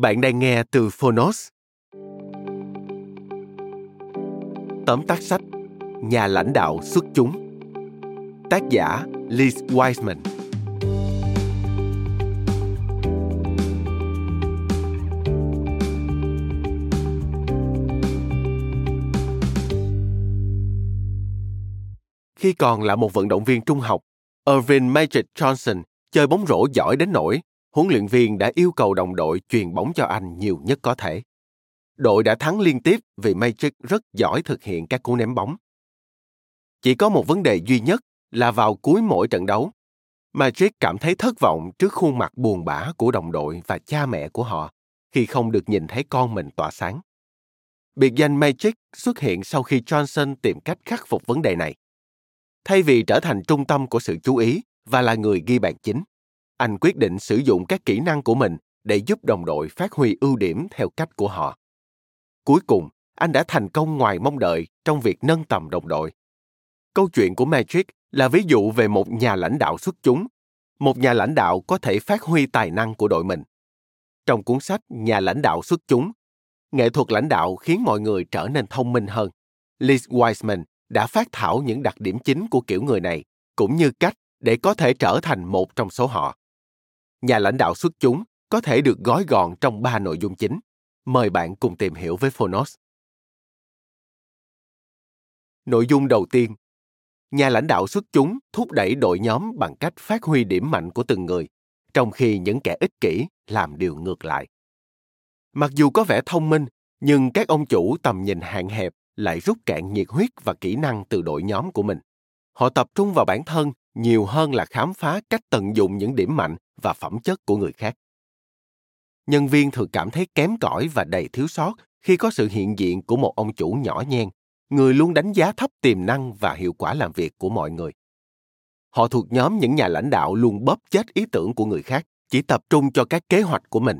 Bạn đang nghe từ Phonos. Tóm tắt sách Nhà lãnh đạo xuất chúng Tác giả Liz Wiseman Khi còn là một vận động viên trung học, Irvin Magic Johnson chơi bóng rổ giỏi đến nỗi huấn luyện viên đã yêu cầu đồng đội truyền bóng cho anh nhiều nhất có thể. Đội đã thắng liên tiếp vì Magic rất giỏi thực hiện các cú ném bóng. Chỉ có một vấn đề duy nhất là vào cuối mỗi trận đấu, Magic cảm thấy thất vọng trước khuôn mặt buồn bã của đồng đội và cha mẹ của họ khi không được nhìn thấy con mình tỏa sáng. Biệt danh Magic xuất hiện sau khi Johnson tìm cách khắc phục vấn đề này. Thay vì trở thành trung tâm của sự chú ý và là người ghi bàn chính, anh quyết định sử dụng các kỹ năng của mình để giúp đồng đội phát huy ưu điểm theo cách của họ. Cuối cùng, anh đã thành công ngoài mong đợi trong việc nâng tầm đồng đội. Câu chuyện của Magic là ví dụ về một nhà lãnh đạo xuất chúng, một nhà lãnh đạo có thể phát huy tài năng của đội mình. Trong cuốn sách Nhà lãnh đạo xuất chúng, nghệ thuật lãnh đạo khiến mọi người trở nên thông minh hơn. Liz Wiseman đã phát thảo những đặc điểm chính của kiểu người này, cũng như cách để có thể trở thành một trong số họ nhà lãnh đạo xuất chúng có thể được gói gọn trong ba nội dung chính. Mời bạn cùng tìm hiểu với Phonos. Nội dung đầu tiên, nhà lãnh đạo xuất chúng thúc đẩy đội nhóm bằng cách phát huy điểm mạnh của từng người, trong khi những kẻ ích kỷ làm điều ngược lại. Mặc dù có vẻ thông minh, nhưng các ông chủ tầm nhìn hạn hẹp lại rút cạn nhiệt huyết và kỹ năng từ đội nhóm của mình. Họ tập trung vào bản thân nhiều hơn là khám phá cách tận dụng những điểm mạnh và phẩm chất của người khác. Nhân viên thường cảm thấy kém cỏi và đầy thiếu sót khi có sự hiện diện của một ông chủ nhỏ nhen, người luôn đánh giá thấp tiềm năng và hiệu quả làm việc của mọi người. Họ thuộc nhóm những nhà lãnh đạo luôn bóp chết ý tưởng của người khác, chỉ tập trung cho các kế hoạch của mình.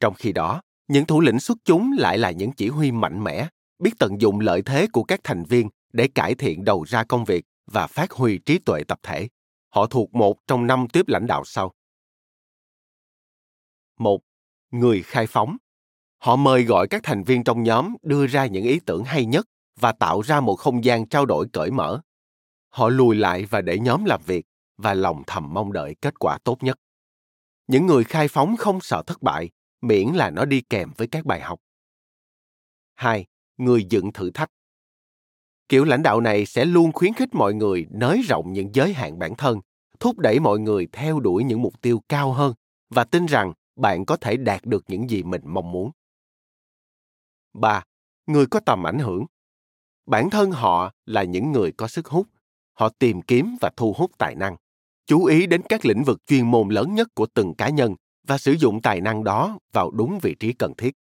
Trong khi đó, những thủ lĩnh xuất chúng lại là những chỉ huy mạnh mẽ, biết tận dụng lợi thế của các thành viên để cải thiện đầu ra công việc và phát huy trí tuệ tập thể. Họ thuộc một trong năm tiếp lãnh đạo sau. Một, người khai phóng. Họ mời gọi các thành viên trong nhóm đưa ra những ý tưởng hay nhất và tạo ra một không gian trao đổi cởi mở. Họ lùi lại và để nhóm làm việc và lòng thầm mong đợi kết quả tốt nhất. Những người khai phóng không sợ thất bại, miễn là nó đi kèm với các bài học. Hai, Người dựng thử thách kiểu lãnh đạo này sẽ luôn khuyến khích mọi người nới rộng những giới hạn bản thân thúc đẩy mọi người theo đuổi những mục tiêu cao hơn và tin rằng bạn có thể đạt được những gì mình mong muốn. 3. Người có tầm ảnh hưởng. Bản thân họ là những người có sức hút. Họ tìm kiếm và thu hút tài năng, chú ý đến các lĩnh vực chuyên môn lớn nhất của từng cá nhân và sử dụng tài năng đó vào đúng vị trí cần thiết.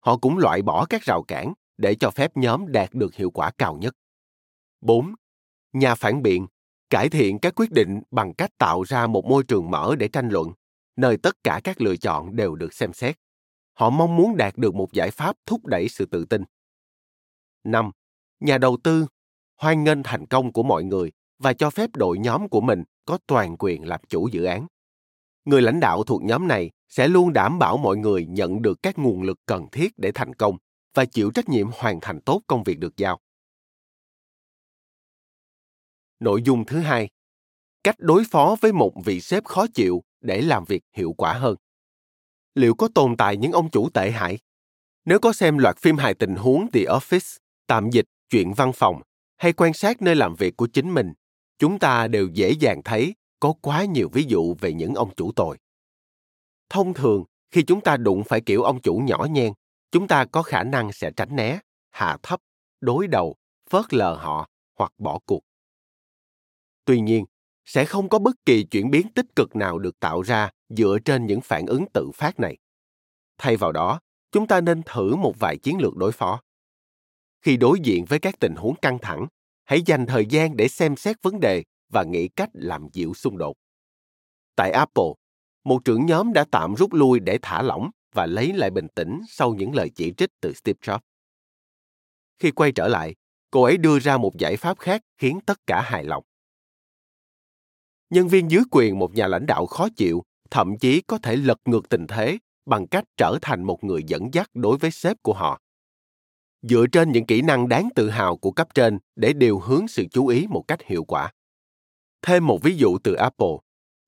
Họ cũng loại bỏ các rào cản để cho phép nhóm đạt được hiệu quả cao nhất. 4. Nhà phản biện cải thiện các quyết định bằng cách tạo ra một môi trường mở để tranh luận, nơi tất cả các lựa chọn đều được xem xét. Họ mong muốn đạt được một giải pháp thúc đẩy sự tự tin. 5. Nhà đầu tư hoan nghênh thành công của mọi người và cho phép đội nhóm của mình có toàn quyền làm chủ dự án. người lãnh đạo thuộc nhóm này sẽ luôn đảm bảo mọi người nhận được các nguồn lực cần thiết để thành công và chịu trách nhiệm hoàn thành tốt công việc được giao. Nội dung thứ hai cách đối phó với một vị sếp khó chịu để làm việc hiệu quả hơn. Liệu có tồn tại những ông chủ tệ hại? Nếu có xem loạt phim hài tình huống The Office, tạm dịch chuyện văn phòng hay quan sát nơi làm việc của chính mình, chúng ta đều dễ dàng thấy có quá nhiều ví dụ về những ông chủ tồi. Thông thường, khi chúng ta đụng phải kiểu ông chủ nhỏ nhen, chúng ta có khả năng sẽ tránh né, hạ thấp, đối đầu, phớt lờ họ hoặc bỏ cuộc. Tuy nhiên, sẽ không có bất kỳ chuyển biến tích cực nào được tạo ra dựa trên những phản ứng tự phát này. Thay vào đó, chúng ta nên thử một vài chiến lược đối phó. Khi đối diện với các tình huống căng thẳng, hãy dành thời gian để xem xét vấn đề và nghĩ cách làm dịu xung đột. Tại Apple, một trưởng nhóm đã tạm rút lui để thả lỏng và lấy lại bình tĩnh sau những lời chỉ trích từ Steve Jobs. Khi quay trở lại, cô ấy đưa ra một giải pháp khác khiến tất cả hài lòng. Nhân viên dưới quyền một nhà lãnh đạo khó chịu, thậm chí có thể lật ngược tình thế bằng cách trở thành một người dẫn dắt đối với sếp của họ. Dựa trên những kỹ năng đáng tự hào của cấp trên để điều hướng sự chú ý một cách hiệu quả. Thêm một ví dụ từ Apple.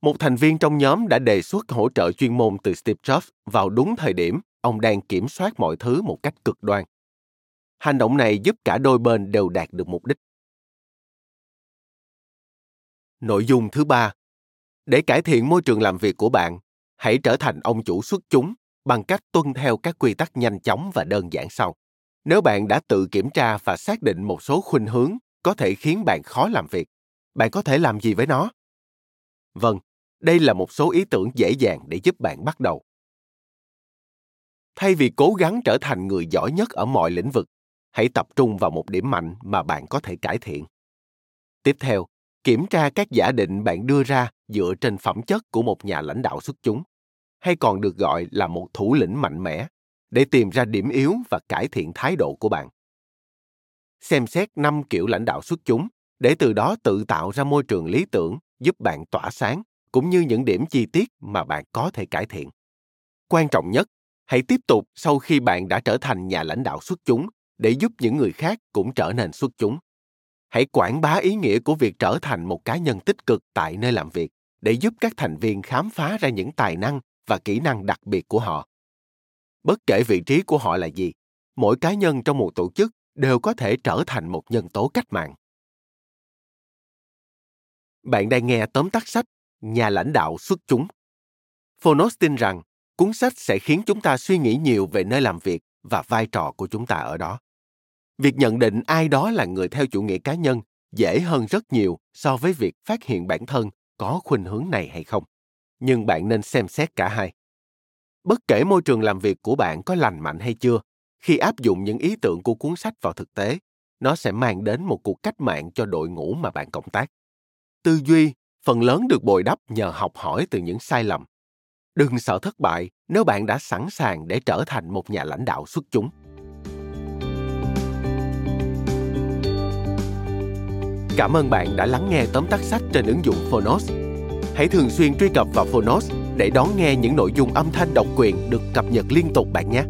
Một thành viên trong nhóm đã đề xuất hỗ trợ chuyên môn từ Steve Jobs vào đúng thời điểm ông đang kiểm soát mọi thứ một cách cực đoan. Hành động này giúp cả đôi bên đều đạt được mục đích. Nội dung thứ ba, để cải thiện môi trường làm việc của bạn, hãy trở thành ông chủ xuất chúng bằng cách tuân theo các quy tắc nhanh chóng và đơn giản sau. Nếu bạn đã tự kiểm tra và xác định một số khuynh hướng có thể khiến bạn khó làm việc, bạn có thể làm gì với nó? Vâng, đây là một số ý tưởng dễ dàng để giúp bạn bắt đầu. Thay vì cố gắng trở thành người giỏi nhất ở mọi lĩnh vực, hãy tập trung vào một điểm mạnh mà bạn có thể cải thiện. Tiếp theo, kiểm tra các giả định bạn đưa ra dựa trên phẩm chất của một nhà lãnh đạo xuất chúng hay còn được gọi là một thủ lĩnh mạnh mẽ để tìm ra điểm yếu và cải thiện thái độ của bạn xem xét năm kiểu lãnh đạo xuất chúng để từ đó tự tạo ra môi trường lý tưởng giúp bạn tỏa sáng cũng như những điểm chi tiết mà bạn có thể cải thiện. Quan trọng nhất, hãy tiếp tục sau khi bạn đã trở thành nhà lãnh đạo xuất chúng để giúp những người khác cũng trở nên xuất chúng. Hãy quảng bá ý nghĩa của việc trở thành một cá nhân tích cực tại nơi làm việc để giúp các thành viên khám phá ra những tài năng và kỹ năng đặc biệt của họ. Bất kể vị trí của họ là gì, mỗi cá nhân trong một tổ chức đều có thể trở thành một nhân tố cách mạng. Bạn đang nghe tóm tắt sách nhà lãnh đạo xuất chúng. Phonos tin rằng, cuốn sách sẽ khiến chúng ta suy nghĩ nhiều về nơi làm việc và vai trò của chúng ta ở đó. Việc nhận định ai đó là người theo chủ nghĩa cá nhân dễ hơn rất nhiều so với việc phát hiện bản thân có khuynh hướng này hay không. Nhưng bạn nên xem xét cả hai. Bất kể môi trường làm việc của bạn có lành mạnh hay chưa, khi áp dụng những ý tưởng của cuốn sách vào thực tế, nó sẽ mang đến một cuộc cách mạng cho đội ngũ mà bạn cộng tác. Tư duy phần lớn được bồi đắp nhờ học hỏi từ những sai lầm đừng sợ thất bại nếu bạn đã sẵn sàng để trở thành một nhà lãnh đạo xuất chúng Cảm ơn bạn đã lắng nghe tóm tắt sách trên ứng dụng Phonos. Hãy thường xuyên truy cập vào Phonos để đón nghe những nội dung âm thanh độc quyền được cập nhật liên tục bạn nhé.